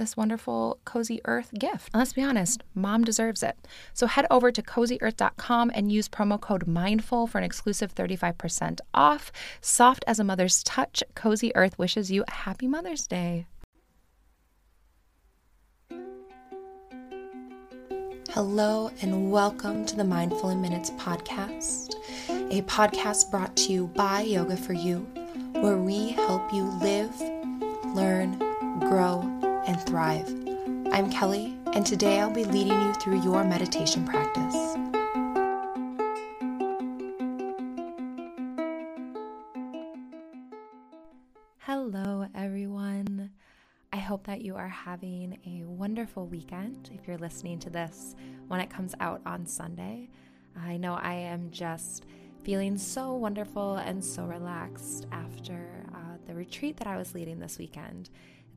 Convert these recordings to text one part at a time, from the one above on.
this wonderful Cozy Earth gift. And let's be honest, mom deserves it. So head over to cozyearth.com and use promo code MINDFUL for an exclusive 35% off. Soft as a mother's touch, Cozy Earth wishes you a happy Mother's Day. Hello, and welcome to the Mindful in Minutes podcast, a podcast brought to you by Yoga for You, where we help you live, learn, grow, and thrive. I'm Kelly, and today I'll be leading you through your meditation practice. Hello, everyone. I hope that you are having a wonderful weekend if you're listening to this when it comes out on Sunday. I know I am just feeling so wonderful and so relaxed after uh, the retreat that I was leading this weekend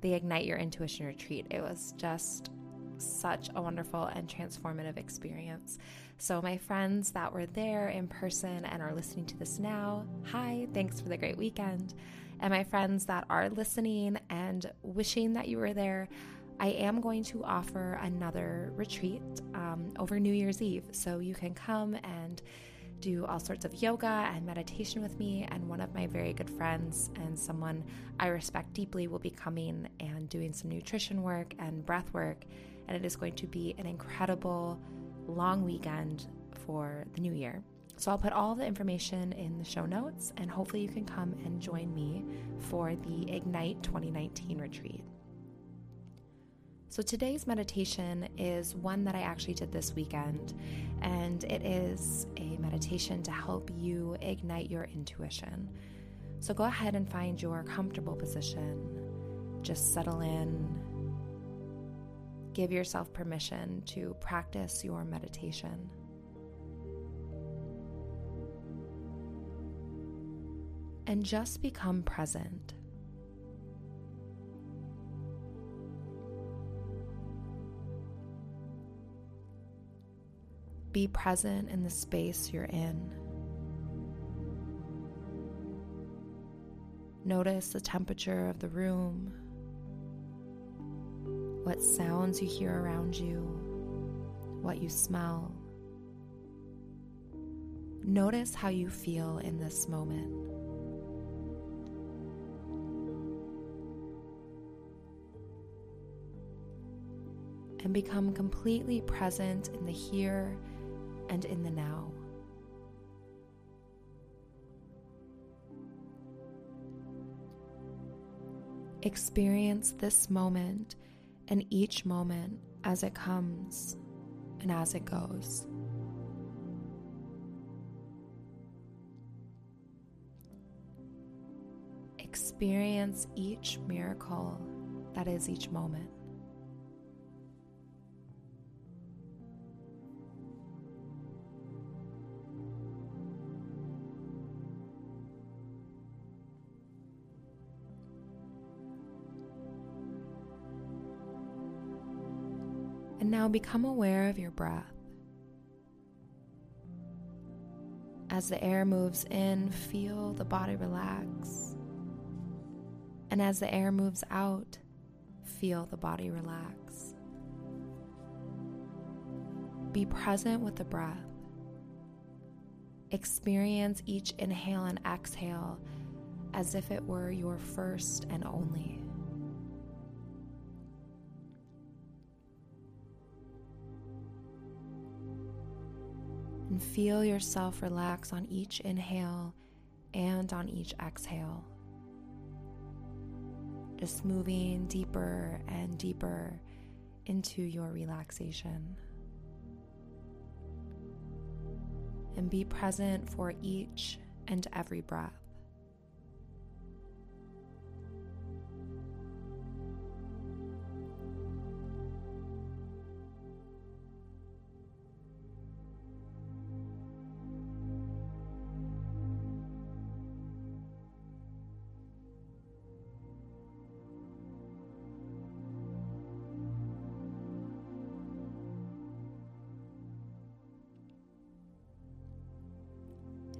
the Ignite Your Intuition retreat. It was just such a wonderful and transformative experience. So, my friends that were there in person and are listening to this now, hi, thanks for the great weekend. And my friends that are listening and wishing that you were there, I am going to offer another retreat um, over New Year's Eve. So, you can come and do all sorts of yoga and meditation with me. And one of my very good friends and someone I respect deeply will be coming and doing some nutrition work and breath work. And it is going to be an incredible long weekend for the new year. So I'll put all the information in the show notes, and hopefully, you can come and join me for the Ignite 2019 retreat. So, today's meditation is one that I actually did this weekend, and it is a meditation to help you ignite your intuition. So, go ahead and find your comfortable position. Just settle in. Give yourself permission to practice your meditation. And just become present. Be present in the space you're in. Notice the temperature of the room, what sounds you hear around you, what you smell. Notice how you feel in this moment. And become completely present in the here and in the now. Experience this moment and each moment as it comes and as it goes. Experience each miracle that is each moment. And now become aware of your breath. As the air moves in, feel the body relax. And as the air moves out, feel the body relax. Be present with the breath. Experience each inhale and exhale as if it were your first and only. And feel yourself relax on each inhale and on each exhale. Just moving deeper and deeper into your relaxation. And be present for each and every breath.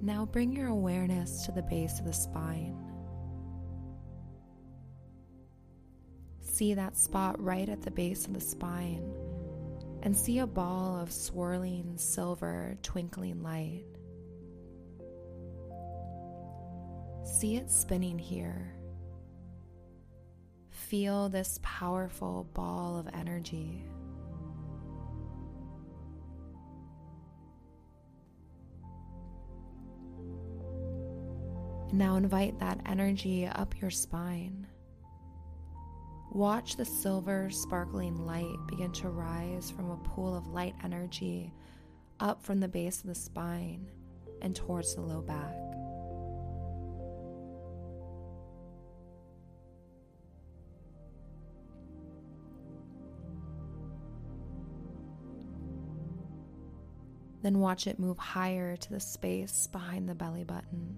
Now bring your awareness to the base of the spine. See that spot right at the base of the spine and see a ball of swirling silver twinkling light. See it spinning here. Feel this powerful ball of energy. Now invite that energy up your spine. Watch the silver sparkling light begin to rise from a pool of light energy up from the base of the spine and towards the low back. Then watch it move higher to the space behind the belly button.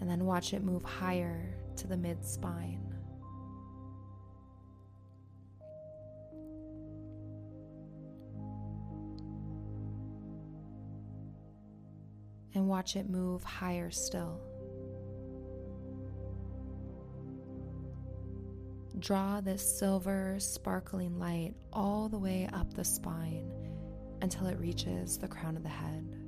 And then watch it move higher to the mid spine. And watch it move higher still. Draw this silver, sparkling light all the way up the spine until it reaches the crown of the head.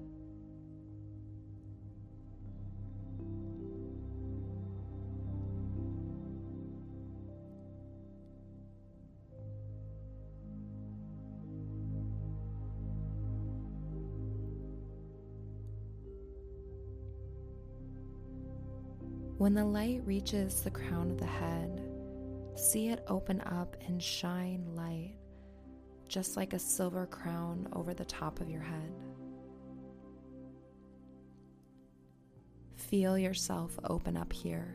When the light reaches the crown of the head, see it open up and shine light, just like a silver crown over the top of your head. Feel yourself open up here.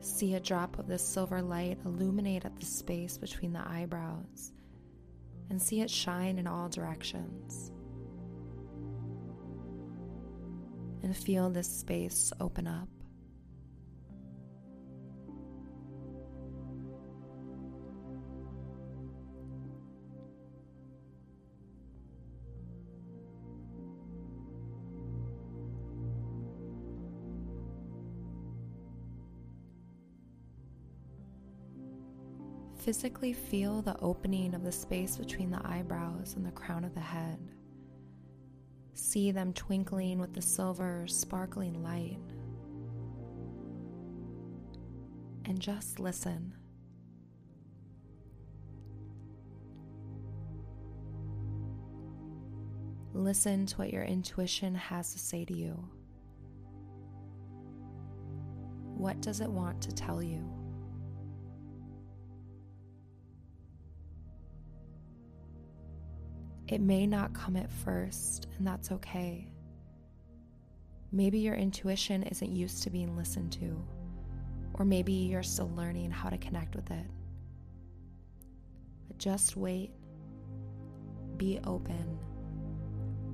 See a drop of this silver light illuminate at the space between the eyebrows and see it shine in all directions. And feel this space open up. Physically feel the opening of the space between the eyebrows and the crown of the head. See them twinkling with the silver, sparkling light. And just listen. Listen to what your intuition has to say to you. What does it want to tell you? It may not come at first, and that's okay. Maybe your intuition isn't used to being listened to, or maybe you're still learning how to connect with it. But just wait, be open,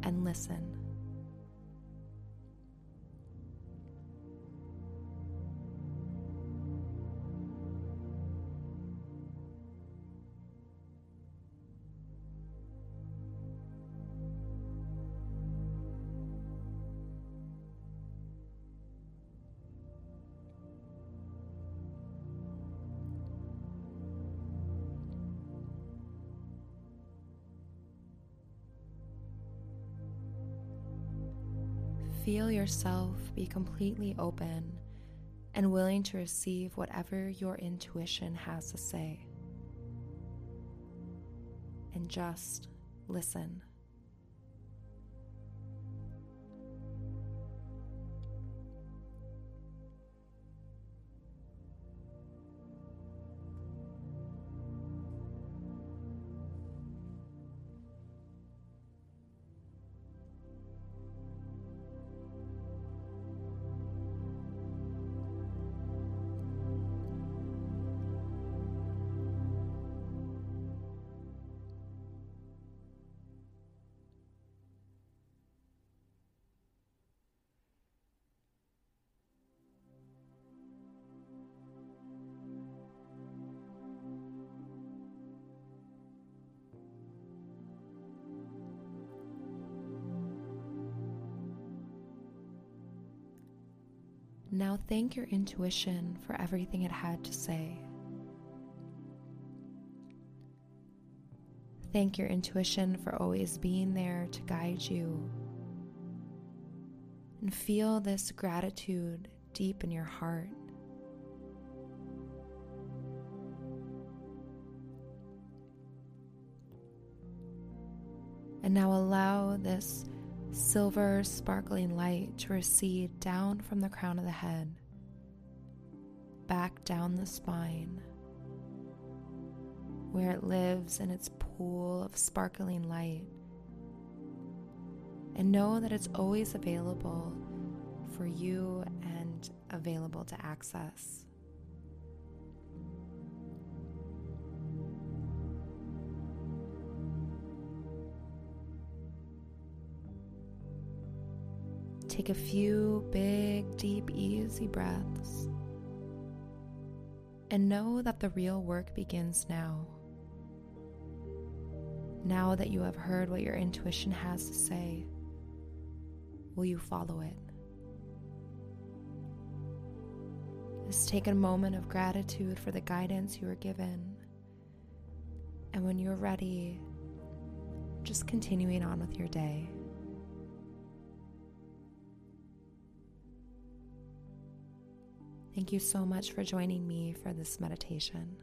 and listen. Feel yourself be completely open and willing to receive whatever your intuition has to say. And just listen. Now thank your intuition for everything it had to say. Thank your intuition for always being there to guide you. And feel this gratitude deep in your heart. And now allow this silver sparkling light to recede down from the crown of the head, back down the spine, where it lives in its pool of sparkling light. And know that it's always available for you and available to access. Take a few big, deep, easy breaths. And know that the real work begins now. Now that you have heard what your intuition has to say, will you follow it? Just take a moment of gratitude for the guidance you were given. And when you're ready, just continuing on with your day. Thank you so much for joining me for this meditation.